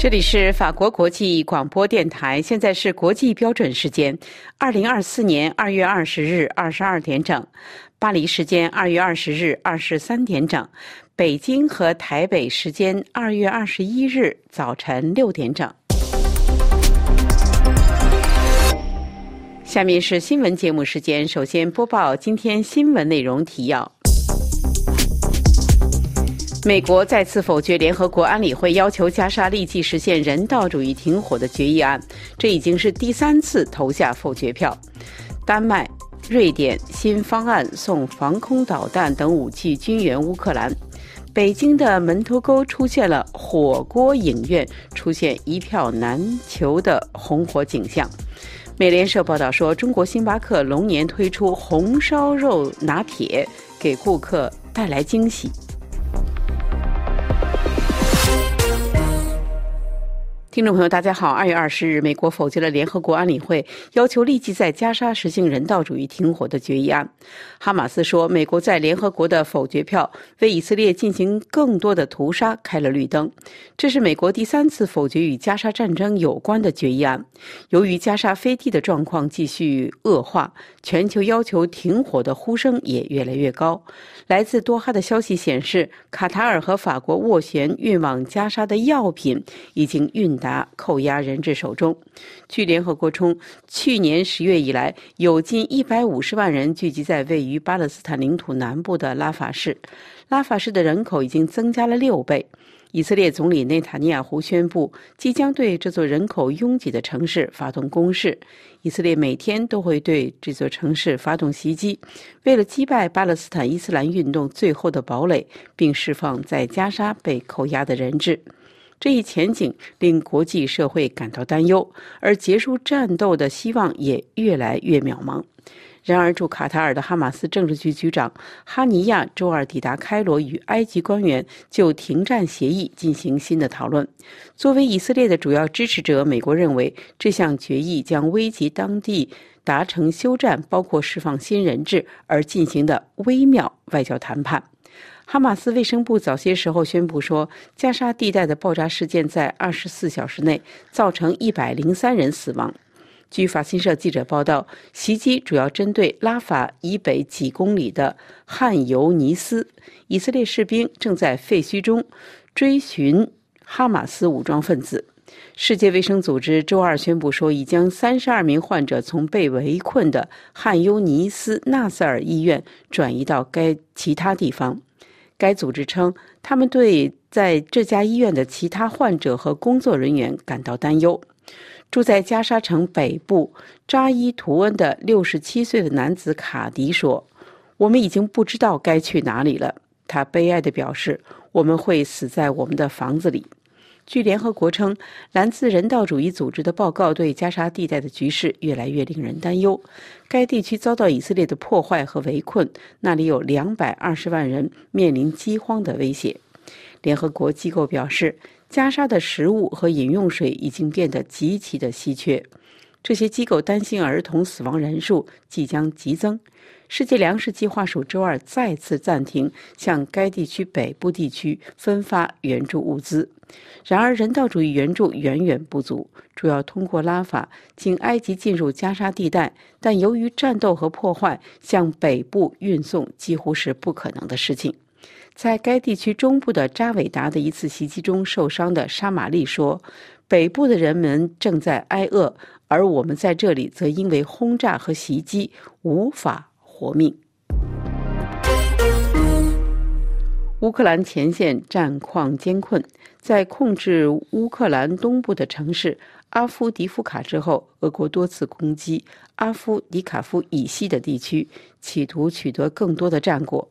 这里是法国国际广播电台，现在是国际标准时间，二零二四年二月二十日二十二点整，巴黎时间二月二十日二十三点整，北京和台北时间二月二十一日早晨六点整。下面是新闻节目时间，首先播报今天新闻内容提要。美国再次否决联合国安理会要求加沙立即实现人道主义停火的决议案，这已经是第三次投下否决票。丹麦、瑞典新方案送防空导弹等武器军援乌克兰。北京的门头沟出现了火锅影院出现一票难求的红火景象。美联社报道说，中国星巴克龙年推出红烧肉拿铁，给顾客带来惊喜。听众朋友，大家好。二月二十日，美国否决了联合国安理会要求立即在加沙实行人道主义停火的决议案。哈马斯说，美国在联合国的否决票为以色列进行更多的屠杀开了绿灯。这是美国第三次否决与加沙战争有关的决议案。由于加沙飞地的状况继续恶化，全球要求停火的呼声也越来越高。来自多哈的消息显示，卡塔尔和法国斡旋运往加沙的药品已经运。达扣押人质手中。据联合国称，去年十月以来，有近一百五十万人聚集在位于巴勒斯坦领土南部的拉法市。拉法市的人口已经增加了六倍。以色列总理内塔尼亚胡宣布，即将对这座人口拥挤的城市发动攻势。以色列每天都会对这座城市发动袭击，为了击败巴勒斯坦伊斯兰运动最后的堡垒，并释放在加沙被扣押的人质。这一前景令国际社会感到担忧，而结束战斗的希望也越来越渺茫。然而，驻卡塔尔的哈马斯政治局局长哈尼亚周二抵达开罗，与埃及官员就停战协议进行新的讨论。作为以色列的主要支持者，美国认为这项决议将危及当地达成休战，包括释放新人质而进行的微妙外交谈判。哈马斯卫生部早些时候宣布说，加沙地带的爆炸事件在二十四小时内造成一百零三人死亡。据法新社记者报道，袭击主要针对拉法以北几公里的汉尤尼斯。以色列士兵正在废墟中追寻哈马斯武装分子。世界卫生组织周二宣布说，已将三十二名患者从被围困的汉尤尼斯纳塞尔医院转移到该其他地方。该组织称，他们对在这家医院的其他患者和工作人员感到担忧。住在加沙城北部扎伊图恩的六十七岁的男子卡迪说：“我们已经不知道该去哪里了。”他悲哀地表示：“我们会死在我们的房子里。”据联合国称，来自人道主义组织的报告对加沙地带的局势越来越令人担忧。该地区遭到以色列的破坏和围困，那里有两百二十万人面临饥荒的威胁。联合国机构表示，加沙的食物和饮用水已经变得极其的稀缺。这些机构担心儿童死亡人数即将急增。世界粮食计划署周二再次暂停向该地区北部地区分发援助物资。然而，人道主义援助远远不足，主要通过拉法经埃及进入加沙地带，但由于战斗和破坏，向北部运送几乎是不可能的事情。在该地区中部的扎韦达的一次袭击中受伤的沙玛丽说：“北部的人们正在挨饿，而我们在这里则因为轰炸和袭击无法。”活命。乌克兰前线战况艰困，在控制乌克兰东部的城市阿夫迪夫卡之后，俄国多次攻击阿夫迪卡夫以西的地区，企图取得更多的战果。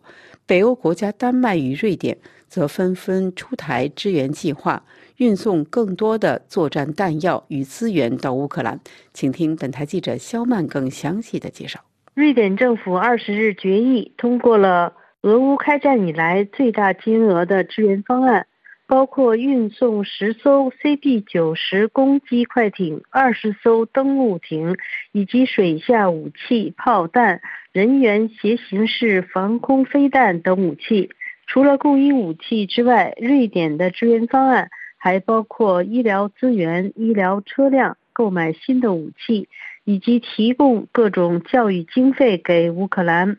北欧国家丹麦与瑞典则纷纷出台支援计划，运送更多的作战弹药与资源到乌克兰。请听本台记者肖曼更详细的介绍。瑞典政府二十日决议通过了俄乌开战以来最大金额的支援方案，包括运送十艘 CB 九十攻击快艇、二十艘登陆艇以及水下武器、炮弹、人员携行式防空飞弹等武器。除了供应武器之外，瑞典的支援方案还包括医疗资源、医疗车辆、购买新的武器，以及提供各种教育经费给乌克兰。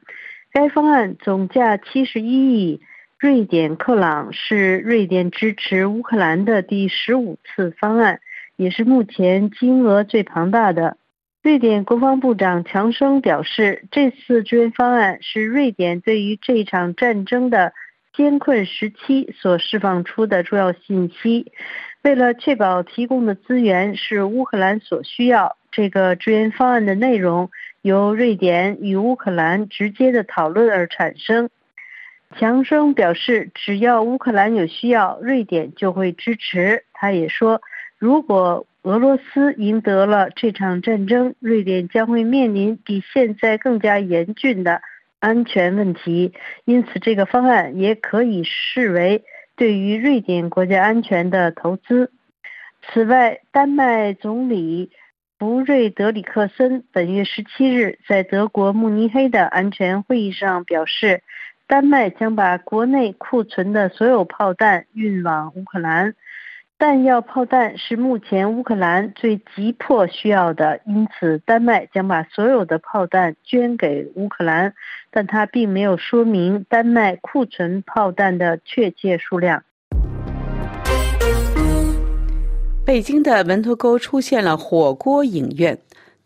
该方案总价七十一亿瑞典克朗，是瑞典支持乌克兰的第十五次方案，也是目前金额最庞大的。瑞典国防部长强生表示，这次支援方案是瑞典对于这场战争的艰困时期所释放出的重要信息。为了确保提供的资源是乌克兰所需要，这个支援方案的内容由瑞典与乌克兰直接的讨论而产生。强生表示，只要乌克兰有需要，瑞典就会支持。他也说，如果俄罗斯赢得了这场战争，瑞典将会面临比现在更加严峻的安全问题。因此，这个方案也可以视为对于瑞典国家安全的投资。此外，丹麦总理福瑞德里克森本月十七日在德国慕尼黑的安全会议上表示，丹麦将把国内库存的所有炮弹运往乌克兰。弹药炮弹是目前乌克兰最急迫需要的，因此丹麦将把所有的炮弹捐给乌克兰，但它并没有说明丹麦库存炮弹的确切数量。北京的门头沟出现了火锅影院，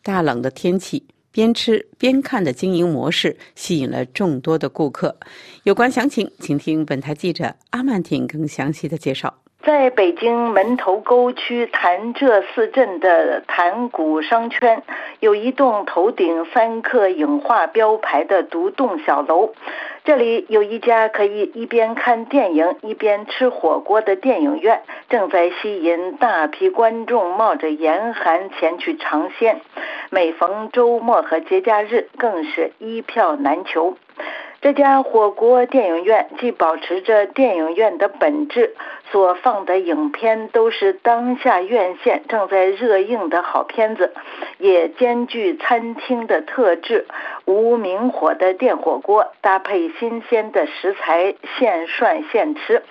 大冷的天气，边吃边看的经营模式吸引了众多的顾客。有关详情，请听本台记者阿曼婷更详细的介绍。在北京门头沟区潭柘寺镇的潭谷商圈，有一栋头顶三克影画标牌的独栋小楼。这里有一家可以一边看电影一边吃火锅的电影院，正在吸引大批观众冒着严寒前去尝鲜。每逢周末和节假日，更是一票难求。这家火锅电影院既保持着电影院的本质，所放的影片都是当下院线正在热映的好片子，也兼具餐厅的特质，无明火的电火锅，搭配新鲜的食材，现涮现吃。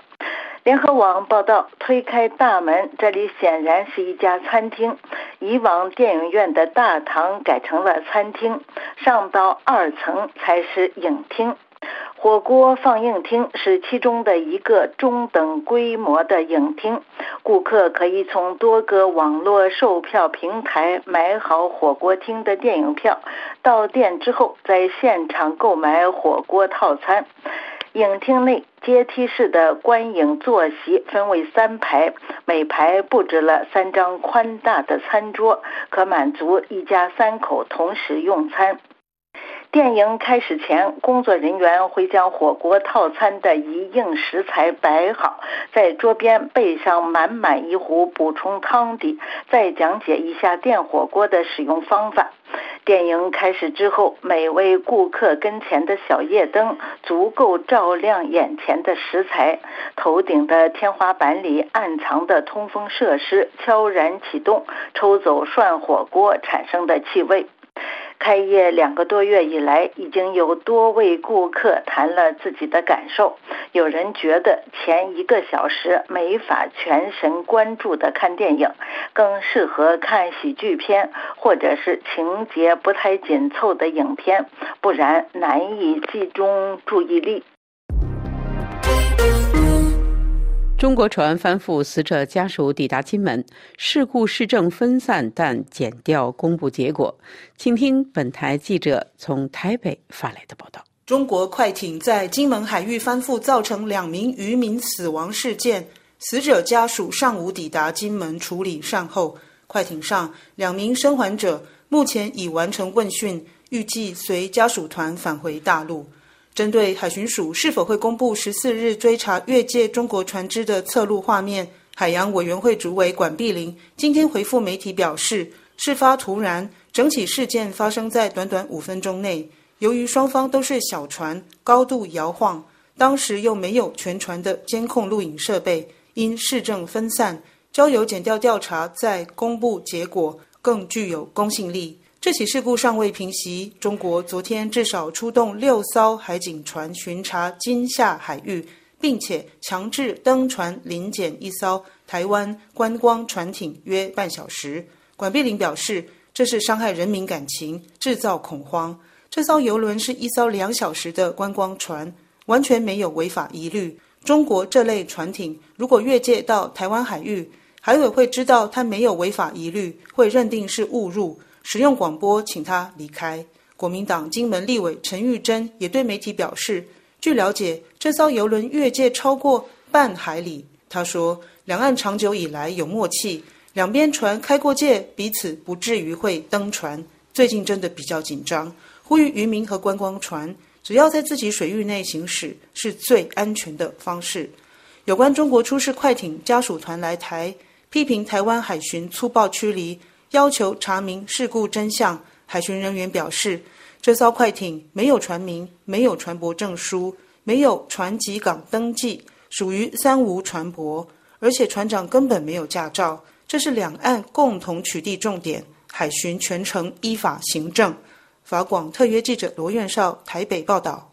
联合网报道，推开大门，这里显然是一家餐厅。以往电影院的大堂改成了餐厅，上到二层才是影厅。火锅放映厅是其中的一个中等规模的影厅，顾客可以从多个网络售票平台买好火锅厅的电影票，到店之后在现场购买火锅套餐。影厅内阶梯式的观影坐席分为三排，每排布置了三张宽大的餐桌，可满足一家三口同时用餐。电影开始前，工作人员会将火锅套餐的一应食材摆好，在桌边备上满满一壶补充汤底，再讲解一下电火锅的使用方法。电影开始之后，每位顾客跟前的小夜灯足够照亮眼前的食材，头顶的天花板里暗藏的通风设施悄然启动，抽走涮火锅产生的气味。开业两个多月以来，已经有多位顾客谈了自己的感受。有人觉得前一个小时没法全神贯注地看电影，更适合看喜剧片或者是情节不太紧凑的影片，不然难以集中注意力。中国船翻覆，死者家属抵达金门。事故市政分散，但检调公布结果。请听本台记者从台北发来的报道：中国快艇在金门海域翻覆，造成两名渔民死亡事件。死者家属上午抵达金门处理善后。快艇上两名生还者目前已完成问讯，预计随家属团返回大陆。针对海巡署是否会公布十四日追查越界中国船只的侧录画面，海洋委员会主委管碧玲今天回复媒体表示，事发突然，整起事件发生在短短五分钟内。由于双方都是小船，高度摇晃，当时又没有全船的监控录影设备，因事证分散，交由检调调查再公布结果，更具有公信力。这起事故尚未平息，中国昨天至少出动六艘海警船巡查金厦海域，并且强制登船临检一艘。台湾观光船艇约半小时。管碧玲表示，这是伤害人民感情、制造恐慌。这艘游轮是一艘两小时的观光船，完全没有违法疑虑。中国这类船艇如果越界到台湾海域，海委会知道它没有违法疑虑，会认定是误入，使用广播请他离开。国民党金门立委陈玉珍也对媒体表示，据了解，这艘游轮越界超过半海里。他说，两岸长久以来有默契，两边船开过界，彼此不至于会登船。最近真的比较紧张。呼吁渔民和观光船，只要在自己水域内行驶，是最安全的方式。有关中国出事快艇家属团来台，批评台湾海巡粗暴驱离，要求查明事故真相。海巡人员表示，这艘快艇没有船名，没有船舶证书，没有船籍港登记，属于三无船舶，而且船长根本没有驾照。这是两岸共同取缔重点，海巡全程依法行政。法广特约记者罗院少台北报道：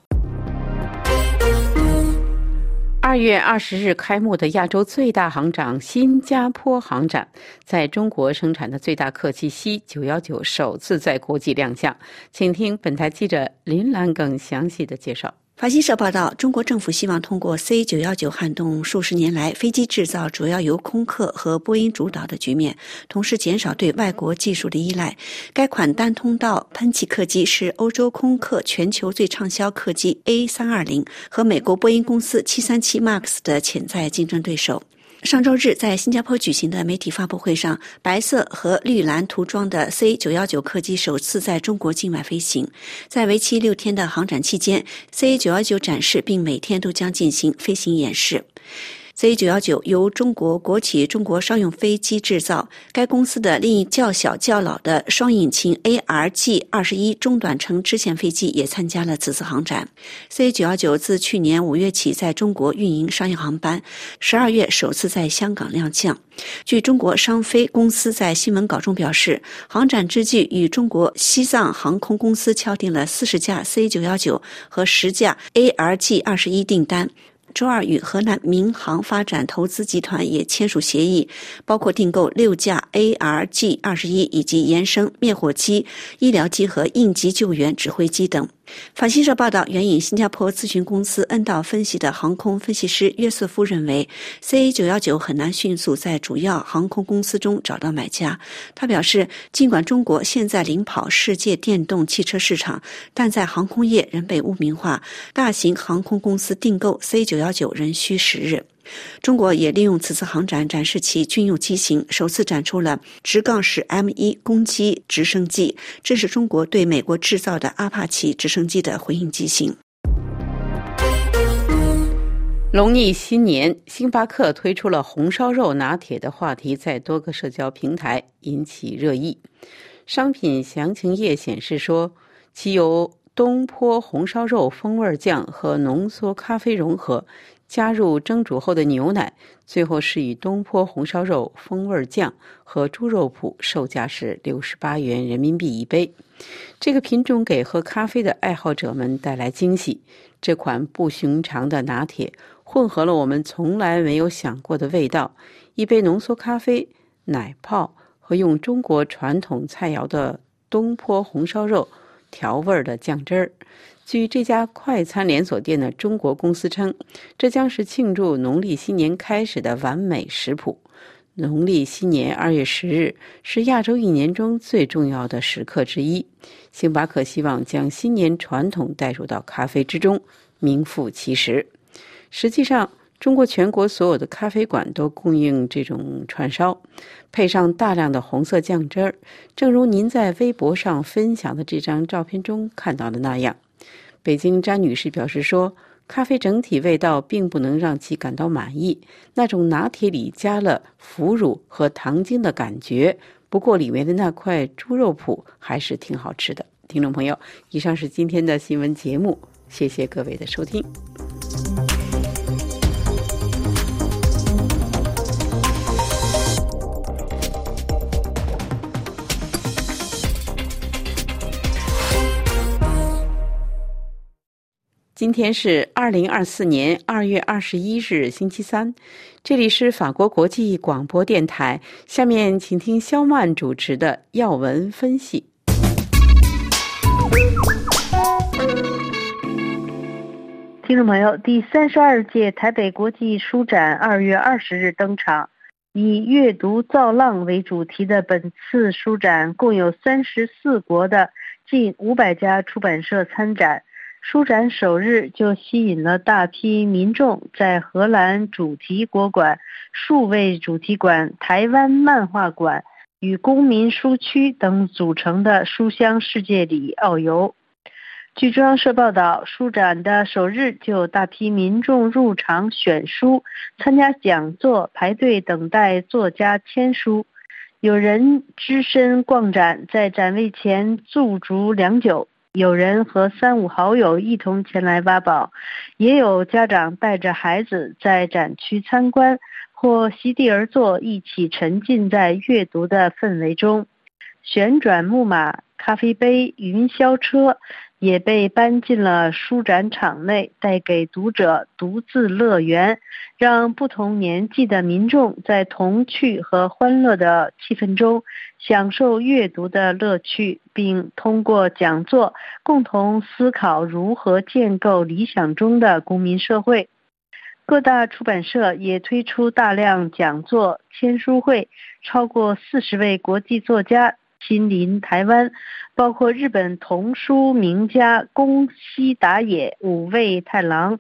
二月二十日开幕的亚洲最大航展——新加坡航展，在中国生产的最大客机 C 九幺九首次在国际亮相。请听本台记者林兰更详细的介绍。法新社报道，中国政府希望通过 C 九幺九撼动数十年来飞机制造主要由空客和波音主导的局面，同时减少对外国技术的依赖。该款单通道喷气客机是欧洲空客全球最畅销客机 A 三二零和美国波音公司七三七 MAX 的潜在竞争对手。上周日，在新加坡举行的媒体发布会上，白色和绿蓝涂装的 C 九幺九客机首次在中国境外飞行。在为期六天的航展期间，C 九幺九展示并每天都将进行飞行演示。C 九幺九由中国国企中国商用飞机制造，该公司的另一较小较老的双引擎 ARG 二十一中短程支线飞机也参加了此次航展。C 九幺九自去年五月起在中国运营商业航班，十二月首次在香港亮相。据中国商飞公司在新闻稿中表示，航展之际与中国西藏航空公司敲定了四十架 C 九幺九和十架 ARG 二十一订单。周二，与河南民航发展投资集团也签署协议，包括订购六架 ARG 二十一以及延伸灭火机、医疗机和应急救援指挥机等。法新社报道，援引新加坡咨询公司恩道分析的航空分析师约瑟夫认为，CA 九幺九很难迅速在主要航空公司中找到买家。他表示，尽管中国现在领跑世界电动汽车市场，但在航空业仍被污名化，大型航空公司订购 C 九幺九仍需时日。中国也利用此次航展展示其军用机型，首次展出了直杠式 M 一攻击直升机，这是中国对美国制造的阿帕奇直升机的回应机型。农历新年，星巴克推出了红烧肉拿铁的话题在多个社交平台引起热议。商品详情页显示说，其由东坡红烧肉风味酱和浓缩咖啡融合。加入蒸煮后的牛奶，最后是以东坡红烧肉风味酱和猪肉脯，售价是六十八元人民币一杯。这个品种给喝咖啡的爱好者们带来惊喜。这款不寻常的拿铁混合了我们从来没有想过的味道：一杯浓缩咖啡、奶泡和用中国传统菜肴的东坡红烧肉调味的酱汁儿。据这家快餐连锁店的中国公司称，这将是庆祝农历新年开始的完美食谱。农历新年二月十日是亚洲一年中最重要的时刻之一。星巴克希望将新年传统带入到咖啡之中，名副其实。实际上，中国全国所有的咖啡馆都供应这种串烧，配上大量的红色酱汁儿，正如您在微博上分享的这张照片中看到的那样。北京詹女士表示说：“咖啡整体味道并不能让其感到满意，那种拿铁里加了腐乳和糖精的感觉。不过里面的那块猪肉脯还是挺好吃的。”听众朋友，以上是今天的新闻节目，谢谢各位的收听。今天是二零二四年二月二十一日，星期三。这里是法国国际广播电台。下面请听肖曼主持的要闻分析。听众朋友，第三十二届台北国际书展二月二十日登场，以“阅读造浪”为主题的本次书展，共有三十四国的近五百家出版社参展。书展首日就吸引了大批民众在荷兰主题国馆、数位主题馆、台湾漫画馆与公民书区等组成的书香世界里遨游。据中央社报道，书展的首日就有大批民众入场选书、参加讲座、排队等待作家签书。有人只身逛展，在展位前驻足良久。有人和三五好友一同前来挖宝，也有家长带着孩子在展区参观，或席地而坐，一起沉浸在阅读的氛围中。旋转木马、咖啡杯、云霄车。也被搬进了书展场内，带给读者独自乐园，让不同年纪的民众在童趣和欢乐的气氛中享受阅读的乐趣，并通过讲座共同思考如何建构理想中的公民社会。各大出版社也推出大量讲座、签书会，超过四十位国际作家。亲临台湾，包括日本童书名家宫西达也、五味太郎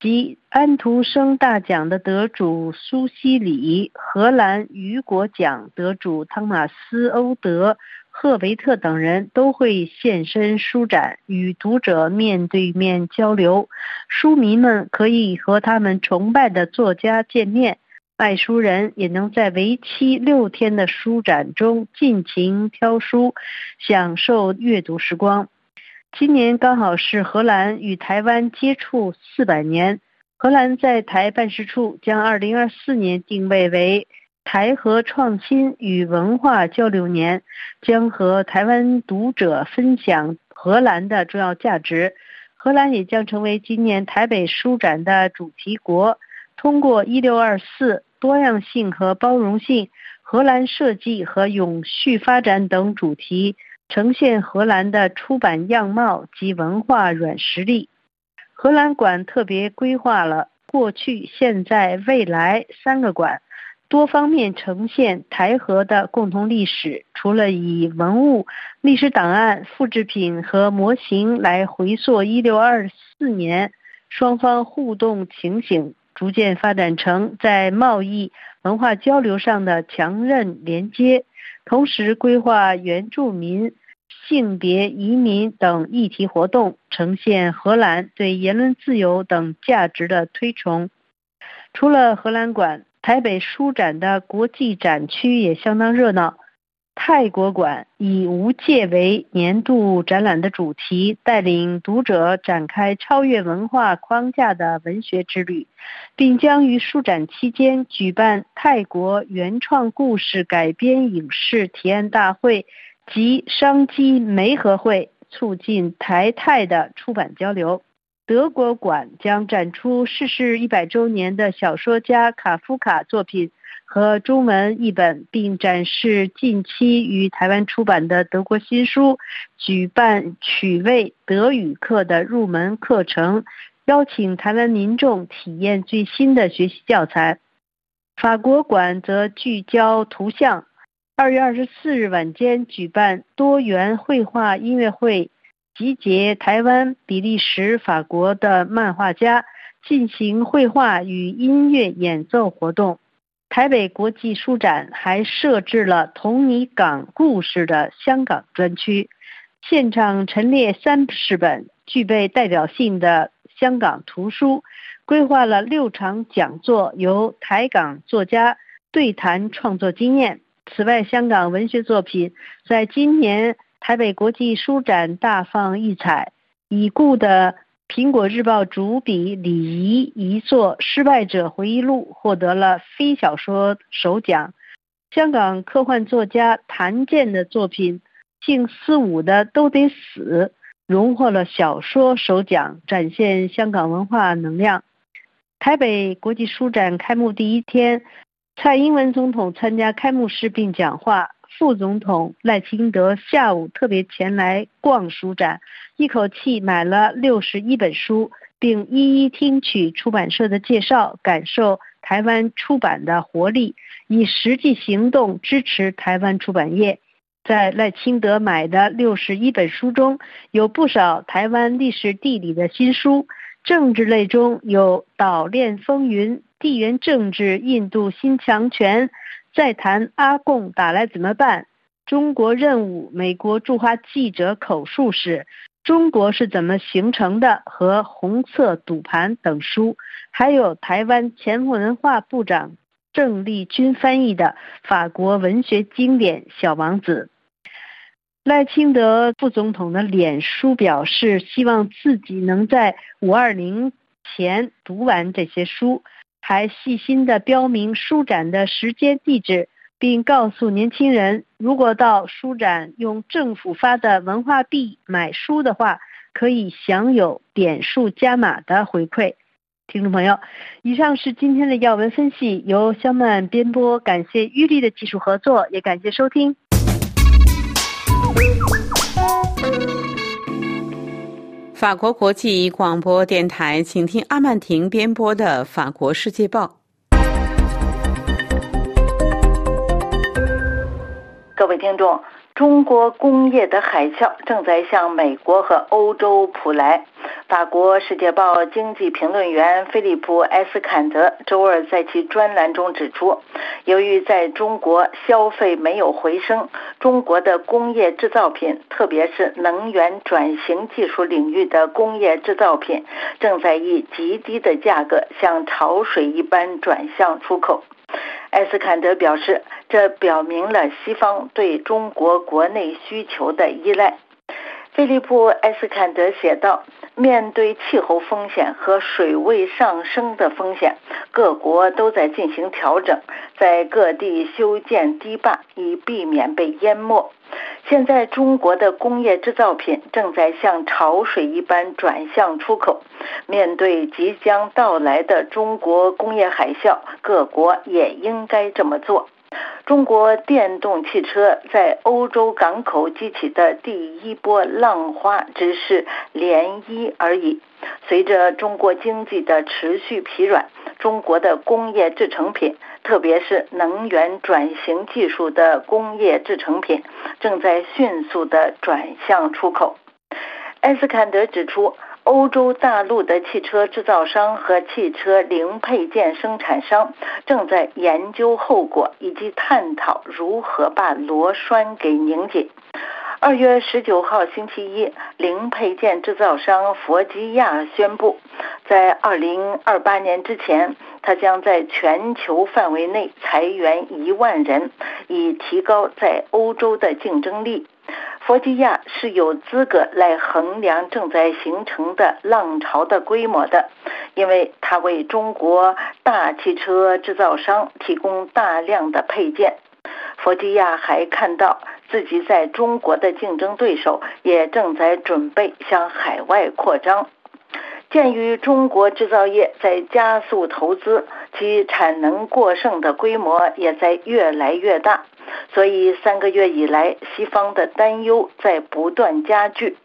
及安徒生大奖的得主苏西里、荷兰雨果奖得主汤马斯·欧德·赫维特等人都会现身书展，与读者面对面交流。书迷们可以和他们崇拜的作家见面。卖书人也能在为期六天的书展中尽情挑书，享受阅读时光。今年刚好是荷兰与台湾接触四百年，荷兰在台办事处将二零二四年定位为台荷创新与文化交流年，将和台湾读者分享荷兰的重要价值。荷兰也将成为今年台北书展的主题国，通过一六二四。多样性和包容性、荷兰设计和永续发展等主题，呈现荷兰的出版样貌及文化软实力。荷兰馆特别规划了过去、现在、未来三个馆，多方面呈现台荷的共同历史。除了以文物、历史档案、复制品和模型来回溯一六二四年双方互动情形。逐渐发展成在贸易、文化交流上的强韧连接，同时规划原住民、性别、移民等议题活动，呈现荷兰对言论自由等价值的推崇。除了荷兰馆，台北书展的国际展区也相当热闹。泰国馆以无界为年度展览的主题，带领读者展开超越文化框架的文学之旅，并将于书展期间举办泰国原创故事改编影视提案大会及商机媒合会，促进台泰的出版交流。德国馆将展出逝世一百周年的小说家卡夫卡作品。和中文译本，并展示近期于台湾出版的德国新书，举办趣味德语课的入门课程，邀请台湾民众体验最新的学习教材。法国馆则聚焦图像，二月二十四日晚间举办多元绘画音乐会，集结台湾、比利时、法国的漫画家进行绘画与音乐演奏活动。台北国际书展还设置了“同你港故事”的香港专区，现场陈列三十本具备代表性的香港图书，规划了六场讲座，由台港作家对谈创作经验。此外，香港文学作品在今年台北国际书展大放异彩，已故的。《苹果日报》主笔李怡一作《失败者回忆录》获得了非小说首奖。香港科幻作家谭健的作品《姓四五的都得死》荣获了小说首奖，展现香港文化能量。台北国际书展开幕第一天，蔡英文总统参加开幕式并讲话，副总统赖清德下午特别前来逛书展，一口气买了六十一本书，并一一听取出版社的介绍，感受台湾出版的活力，以实际行动支持台湾出版业。在赖清德买的六十一本书中，有不少台湾历史地理的新书。政治类中有《岛链风云》《地缘政治》《印度新强权》，再谈阿贡打来怎么办？《中国任务》美国驻华记者口述史，《中国是怎么形成的》和《红色赌盘》等书，还有台湾前文化部长郑丽君翻译的法国文学经典《小王子》。赖清德副总统的脸书表示，希望自己能在五二零前读完这些书，还细心的标明书展的时间地址，并告诉年轻人，如果到书展用政府发的文化币买书的话，可以享有点数加码的回馈。听众朋友，以上是今天的要闻分析，由肖曼编播，感谢玉丽的技术合作，也感谢收听。法国国际广播电台，请听阿曼婷编播的《法国世界报》。各位听众。中国工业的海啸正在向美国和欧洲扑来。法国《世界报》经济评论员菲利普·埃斯坎德周二在其专栏中指出，由于在中国消费没有回升，中国的工业制造品，特别是能源转型技术领域的工业制造品，正在以极低的价格像潮水一般转向出口。艾斯坎德表示，这表明了西方对中国国内需求的依赖。菲利普·埃斯坎德写道：“面对气候风险和水位上升的风险，各国都在进行调整，在各地修建堤坝，以避免被淹没。现在，中国的工业制造品正在像潮水一般转向出口。面对即将到来的中国工业海啸，各国也应该这么做。”中国电动汽车在欧洲港口激起的第一波浪花只是涟漪而已。随着中国经济的持续疲软，中国的工业制成品，特别是能源转型技术的工业制成品，正在迅速地转向出口。埃斯坎德指出。欧洲大陆的汽车制造商和汽车零配件生产商正在研究后果，以及探讨如何把螺栓给拧紧。二月十九号星期一，零配件制造商佛吉亚宣布，在二零二八年之前，他将在全球范围内裁员一万人，以提高在欧洲的竞争力。佛吉亚是有资格来衡量正在形成的浪潮的规模的，因为它为中国大汽车制造商提供大量的配件。佛吉亚还看到自己在中国的竞争对手也正在准备向海外扩张。鉴于中国制造业在加速投资，其产能过剩的规模也在越来越大。所以，三个月以来，西方的担忧在不断加剧。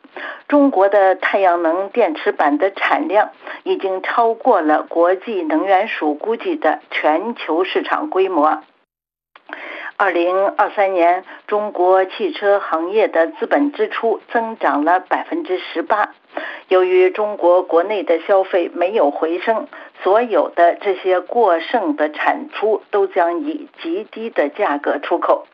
中国的太阳能电池板的产量已经超过了国际能源署估计的全球市场规模。二零二三年，中国汽车行业的资本支出增长了百分之十八。由于中国国内的消费没有回升，所有的这些过剩的产出都将以极低的价格出口。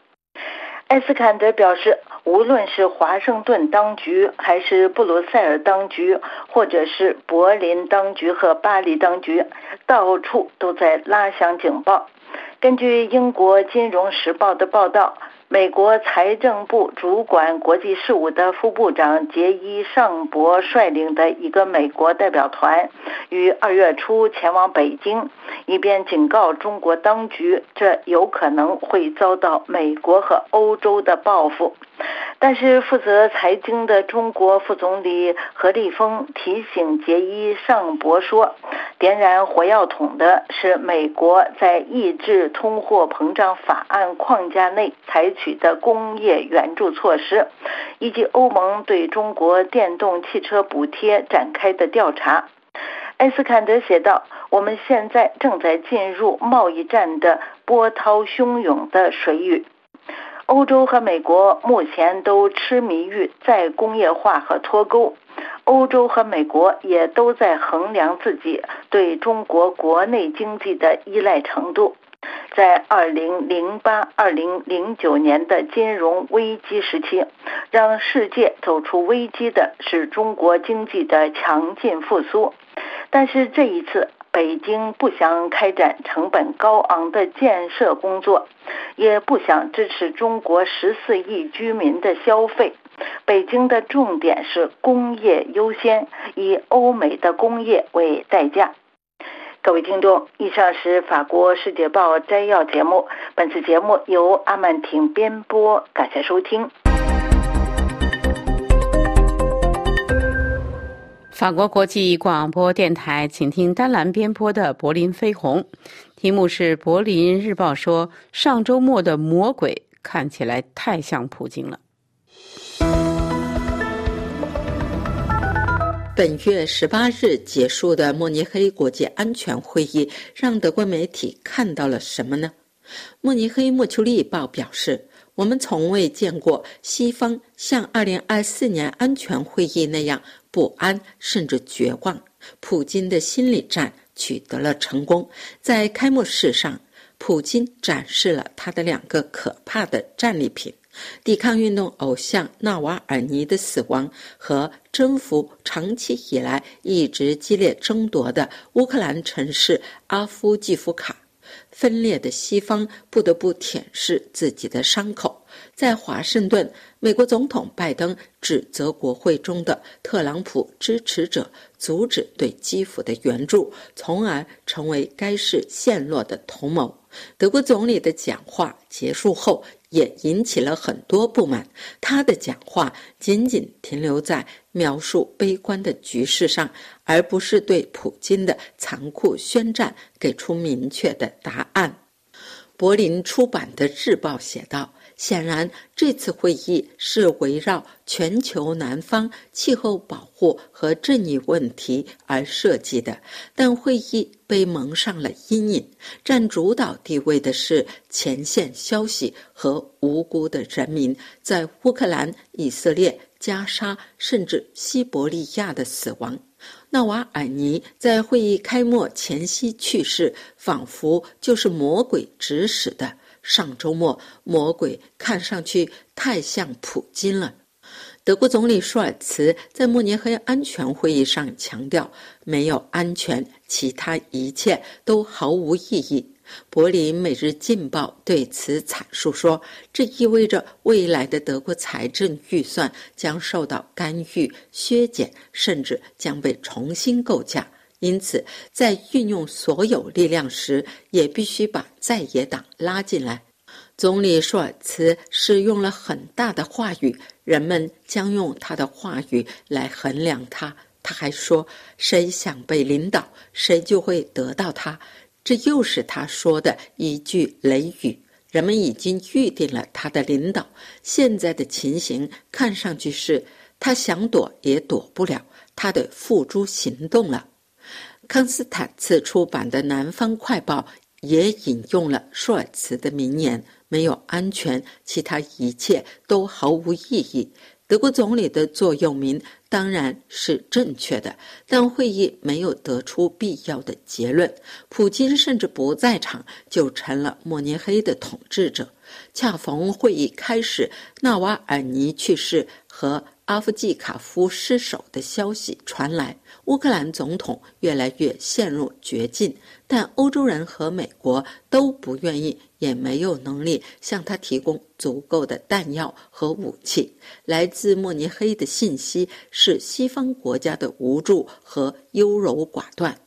埃斯坎德表示，无论是华盛顿当局，还是布鲁塞尔当局，或者是柏林当局和巴黎当局，到处都在拉响警报。根据英国《金融时报》的报道，美国财政部主管国际事务的副部长杰伊·尚博率领的一个美国代表团，于二月初前往北京，以便警告中国当局，这有可能会遭到美国和欧洲的报复。但是，负责财经的中国副总理何立峰提醒杰伊·尚博说：“点燃火药桶的是美国在抑制通货膨胀法案框架内采取的工业援助措施，以及欧盟对中国电动汽车补贴展开的调查。”埃斯坎德写道：“我们现在正在进入贸易战的波涛汹涌的水域。”欧洲和美国目前都痴迷于再工业化和脱钩，欧洲和美国也都在衡量自己对中国国内经济的依赖程度。在2008-2009年的金融危机时期，让世界走出危机的是中国经济的强劲复苏，但是这一次。北京不想开展成本高昂的建设工作，也不想支持中国十四亿居民的消费。北京的重点是工业优先，以欧美的工业为代价。各位听众，以上是法国《世界报》摘要节目，本次节目由阿曼婷编播，感谢收听。法国国际广播电台，请听丹兰编播的《柏林飞鸿》，题目是《柏林日报》说上周末的魔鬼看起来太像普京了。本月十八日结束的慕尼黑国际安全会议，让德国媒体看到了什么呢？慕尼黑莫丘利报表示。我们从未见过西方像二零二四年安全会议那样不安甚至绝望。普京的心理战取得了成功，在开幕式上，普京展示了他的两个可怕的战利品：抵抗运动偶像纳瓦尔尼的死亡和征服长期以来一直激烈争夺的乌克兰城市阿夫季夫卡。分裂的西方不得不舔舐自己的伤口。在华盛顿，美国总统拜登指责国会中的特朗普支持者阻止对基辅的援助，从而成为该市陷落的同谋。德国总理的讲话结束后。也引起了很多不满。他的讲话仅仅停留在描述悲观的局势上，而不是对普京的残酷宣战给出明确的答案。柏林出版的日报写道。显然，这次会议是围绕全球南方气候保护和正义问题而设计的，但会议被蒙上了阴影。占主导地位的是前线消息和无辜的人民在乌克兰、以色列、加沙甚至西伯利亚的死亡。纳瓦尔尼在会议开幕前夕去世，仿佛就是魔鬼指使的。上周末，魔鬼看上去太像普京了。德国总理舒尔茨在慕尼黑安全会议上强调：“没有安全，其他一切都毫无意义。”柏林每日劲报对此阐述说：“这意味着未来的德国财政预算将受到干预、削减，甚至将被重新构架。”因此，在运用所有力量时，也必须把在野党拉进来。总理舒尔茨使用了很大的话语，人们将用他的话语来衡量他。他还说：“谁想被领导，谁就会得到他。”这又是他说的一句雷语。人们已经预定了他的领导。现在的情形看上去是，他想躲也躲不了，他得付诸行动了。康斯坦茨出版的《南方快报》也引用了舒尔茨的名言：“没有安全，其他一切都毫无意义。”德国总理的座右铭当然是正确的，但会议没有得出必要的结论。普京甚至不在场，就成了慕尼黑的统治者。恰逢会议开始，纳瓦尔尼去世和。阿夫季卡夫失手的消息传来，乌克兰总统越来越陷入绝境，但欧洲人和美国都不愿意也没有能力向他提供足够的弹药和武器。来自慕尼黑的信息是西方国家的无助和优柔寡断。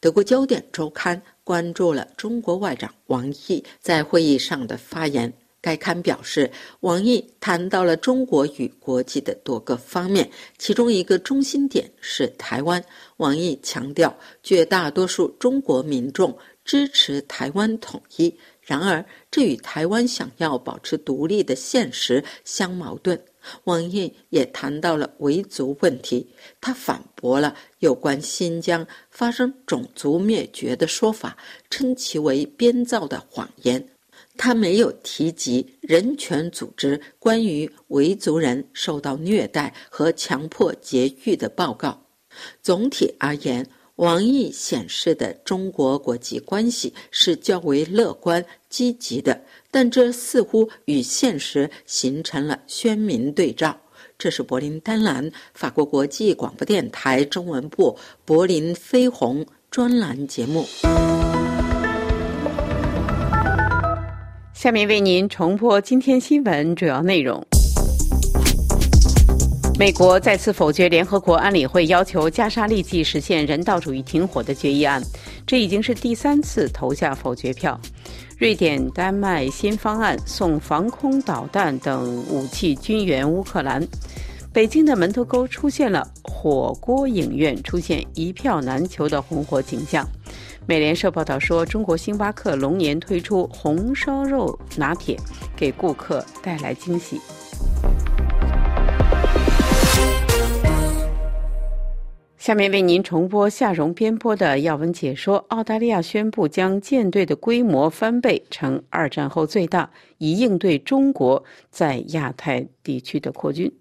德国焦点周刊关注了中国外长王毅在会议上的发言。该刊表示，王毅谈到了中国与国际的多个方面，其中一个中心点是台湾。王毅强调，绝大多数中国民众支持台湾统一，然而这与台湾想要保持独立的现实相矛盾。王毅也谈到了维族问题，他反驳了有关新疆发生种族灭绝的说法，称其为编造的谎言。他没有提及人权组织关于维族人受到虐待和强迫劫狱的报告。总体而言，王毅显示的中国国际关系是较为乐观积极的，但这似乎与现实形成了鲜明对照。这是柏林丹兰法国国际广播电台中文部柏林飞鸿专栏节目。下面为您重播今天新闻主要内容：美国再次否决联合国安理会要求加沙立即实现人道主义停火的决议案，这已经是第三次投下否决票。瑞典、丹麦新方案送防空导弹等武器军援乌克兰。北京的门头沟出现了火锅影院出现一票难求的红火景象。美联社报道说，中国星巴克龙年推出红烧肉拿铁，给顾客带来惊喜。下面为您重播夏荣编播的要闻解说：澳大利亚宣布将舰队的规模翻倍，成二战后最大，以应对中国在亚太地区的扩军。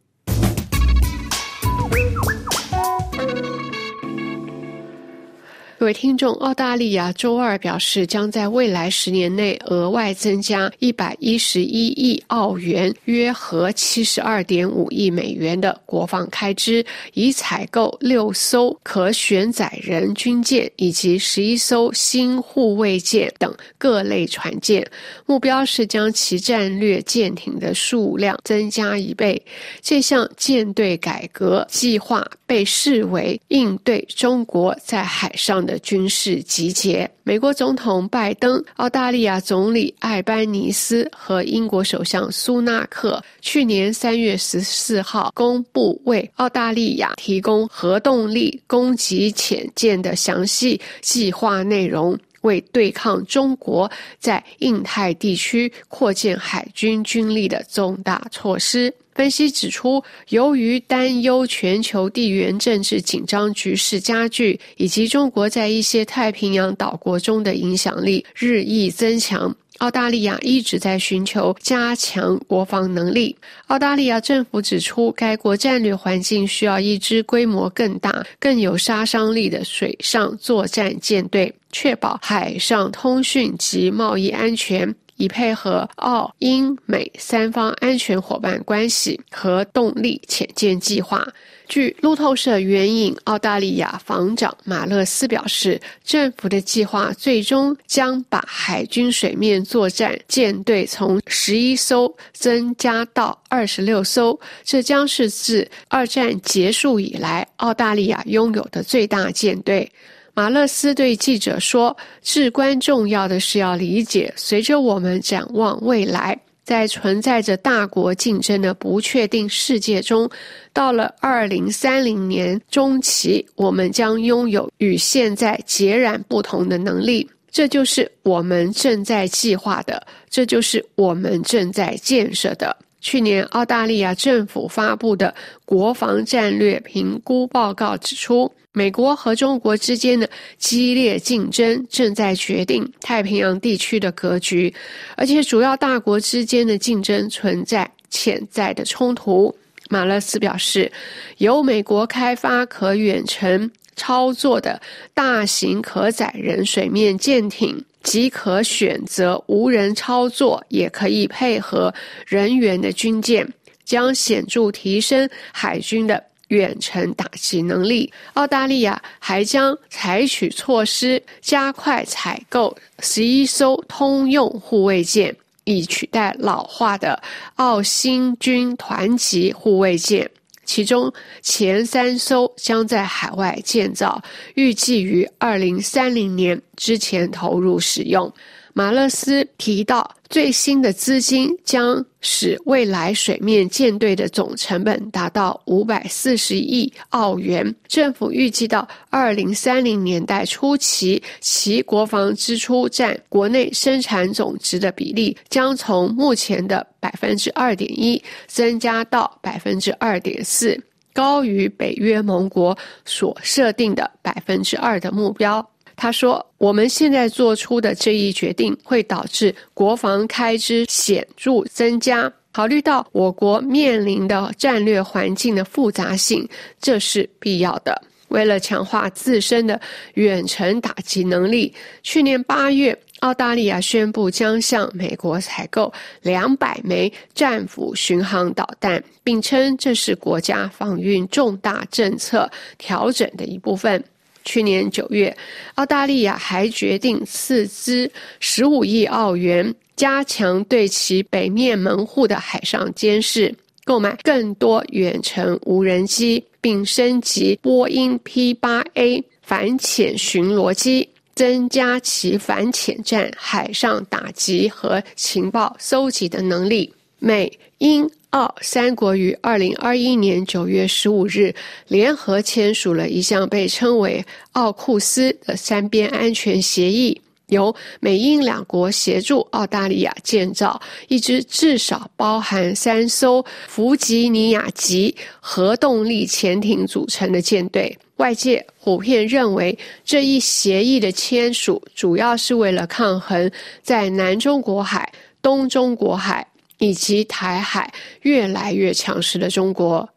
各位听众，澳大利亚周二表示，将在未来十年内额外增加一百一十一亿澳元（约合七十二点五亿美元）的国防开支，以采购六艘可选载人军舰以及十一艘新护卫舰等各类船舰。目标是将其战略舰艇的数量增加一倍。这项舰队改革计划被视为应对中国在海上的军事集结，美国总统拜登、澳大利亚总理艾班尼斯和英国首相苏纳克去年三月十四号公布为澳大利亚提供核动力攻击潜舰的详细计划内容，为对抗中国在印太地区扩建海军军力的重大措施。分析指出，由于担忧全球地缘政治紧张局势加剧，以及中国在一些太平洋岛国中的影响力日益增强，澳大利亚一直在寻求加强国防能力。澳大利亚政府指出，该国战略环境需要一支规模更大、更有杀伤力的水上作战舰队，确保海上通讯及贸易安全。以配合澳、英、美三方安全伙伴关系和动力潜舰计划。据路透社援引澳大利亚防长马勒斯表示，政府的计划最终将把海军水面作战舰队从十一艘增加到二十六艘，这将是自二战结束以来澳大利亚拥有的最大舰队。马勒斯对记者说：“至关重要的是要理解，随着我们展望未来，在存在着大国竞争的不确定世界中，到了二零三零年中期，我们将拥有与现在截然不同的能力。这就是我们正在计划的，这就是我们正在建设的。”去年，澳大利亚政府发布的国防战略评估报告指出。美国和中国之间的激烈竞争正在决定太平洋地区的格局，而且主要大国之间的竞争存在潜在的冲突。马勒斯表示，由美国开发可远程操作的大型可载人水面舰艇，即可选择无人操作也可以配合人员的军舰，将显著提升海军的。远程打击能力。澳大利亚还将采取措施，加快采购十一艘通用护卫舰，以取代老化的澳新军团级护卫舰。其中前三艘将在海外建造，预计于二零三零年之前投入使用。马勒斯提到，最新的资金将使未来水面舰队的总成本达到五百四十亿澳元。政府预计到二零三零年代初期，其国防支出占国内生产总值的比例将从目前的百分之二点一增加到百分之二点四，高于北约盟国所设定的百分之二的目标。他说：“我们现在做出的这一决定会导致国防开支显著增加。考虑到我国面临的战略环境的复杂性，这是必要的。为了强化自身的远程打击能力，去年八月，澳大利亚宣布将向美国采购两百枚战斧巡航导弹，并称这是国家防御重大政策调整的一部分。”去年九月，澳大利亚还决定斥资十五亿澳元，加强对其北面门户的海上监视，购买更多远程无人机，并升级波音 P-8A 反潜巡逻机，增加其反潜战、海上打击和情报搜集的能力。美英。澳三国于二零二一年九月十五日联合签署了一项被称为“奥库斯”的三边安全协议，由美英两国协助澳大利亚建造一支至少包含三艘弗吉尼亚级核动力潜艇组成的舰队。外界普遍认为，这一协议的签署主要是为了抗衡在南中国海、东中国海。以及台海越来越强势的中国。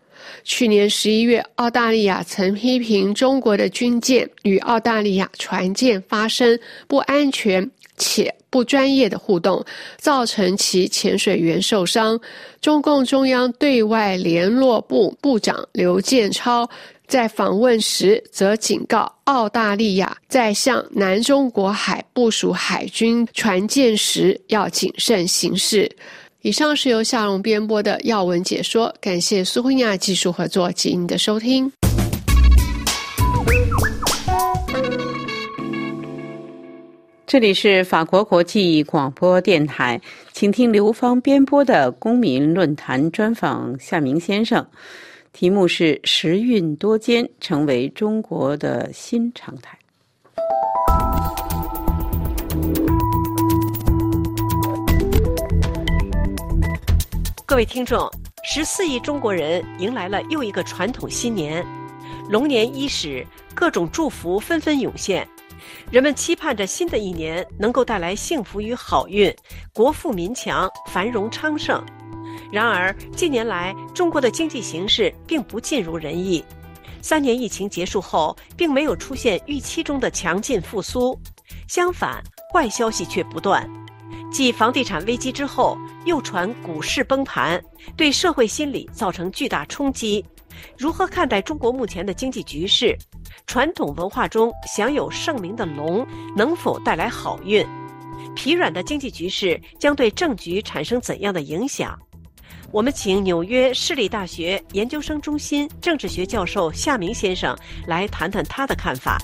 去年十一月，澳大利亚曾批评中国的军舰与澳大利亚船舰发生不安全且不专业的互动，造成其潜水员受伤。中共中央对外联络部部长刘建超在访问时则警告澳大利亚，在向南中国海部署海军船舰时要谨慎行事。以上是由夏荣编播的要闻解说，感谢苏慧亚技术合作及您的收听。这里是法国国际广播电台，请听刘芳编播的公民论坛专访夏明先生，题目是“时运多艰，成为中国的新常态”。各位听众，十四亿中国人迎来了又一个传统新年，龙年伊始，各种祝福纷纷涌现，人们期盼着新的一年能够带来幸福与好运，国富民强，繁荣昌盛。然而，近年来中国的经济形势并不尽如人意，三年疫情结束后，并没有出现预期中的强劲复苏，相反，坏消息却不断。继房地产危机之后，又传股市崩盘，对社会心理造成巨大冲击。如何看待中国目前的经济局势？传统文化中享有盛名的龙能否带来好运？疲软的经济局势将对政局产生怎样的影响？我们请纽约市立大学研究生中心政治学教授夏明先生来谈谈他的看法。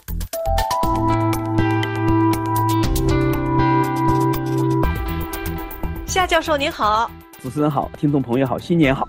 夏教授您好，主持人好，听众朋友好，新年好。